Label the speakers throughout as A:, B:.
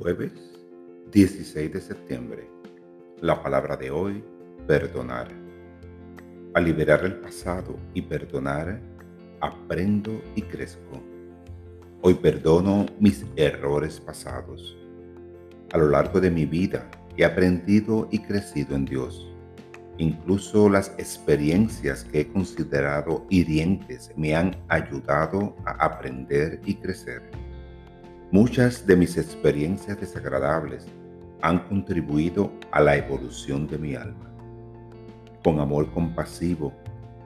A: Jueves 16 de septiembre. La palabra de hoy, perdonar. Al liberar el pasado y perdonar, aprendo y crezco. Hoy perdono mis errores pasados. A lo largo de mi vida he aprendido y crecido en Dios. Incluso las experiencias que he considerado hirientes me han ayudado a aprender y crecer. Muchas de mis experiencias desagradables han contribuido a la evolución de mi alma. Con amor compasivo,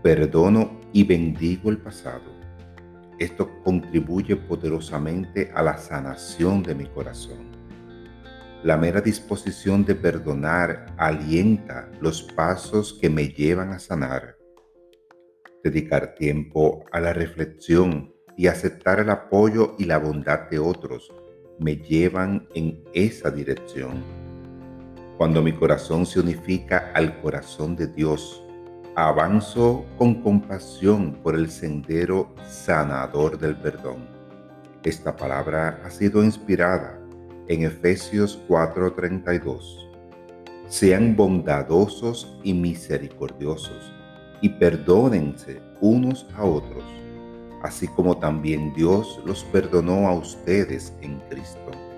A: perdono y bendigo el pasado. Esto contribuye poderosamente a la sanación de mi corazón. La mera disposición de perdonar alienta los pasos que me llevan a sanar. Dedicar tiempo a la reflexión y aceptar el apoyo y la bondad de otros me llevan en esa dirección. Cuando mi corazón se unifica al corazón de Dios, avanzo con compasión por el sendero sanador del perdón. Esta palabra ha sido inspirada en Efesios 4:32. Sean bondadosos y misericordiosos y perdónense unos a otros así como también Dios los perdonó a ustedes en Cristo.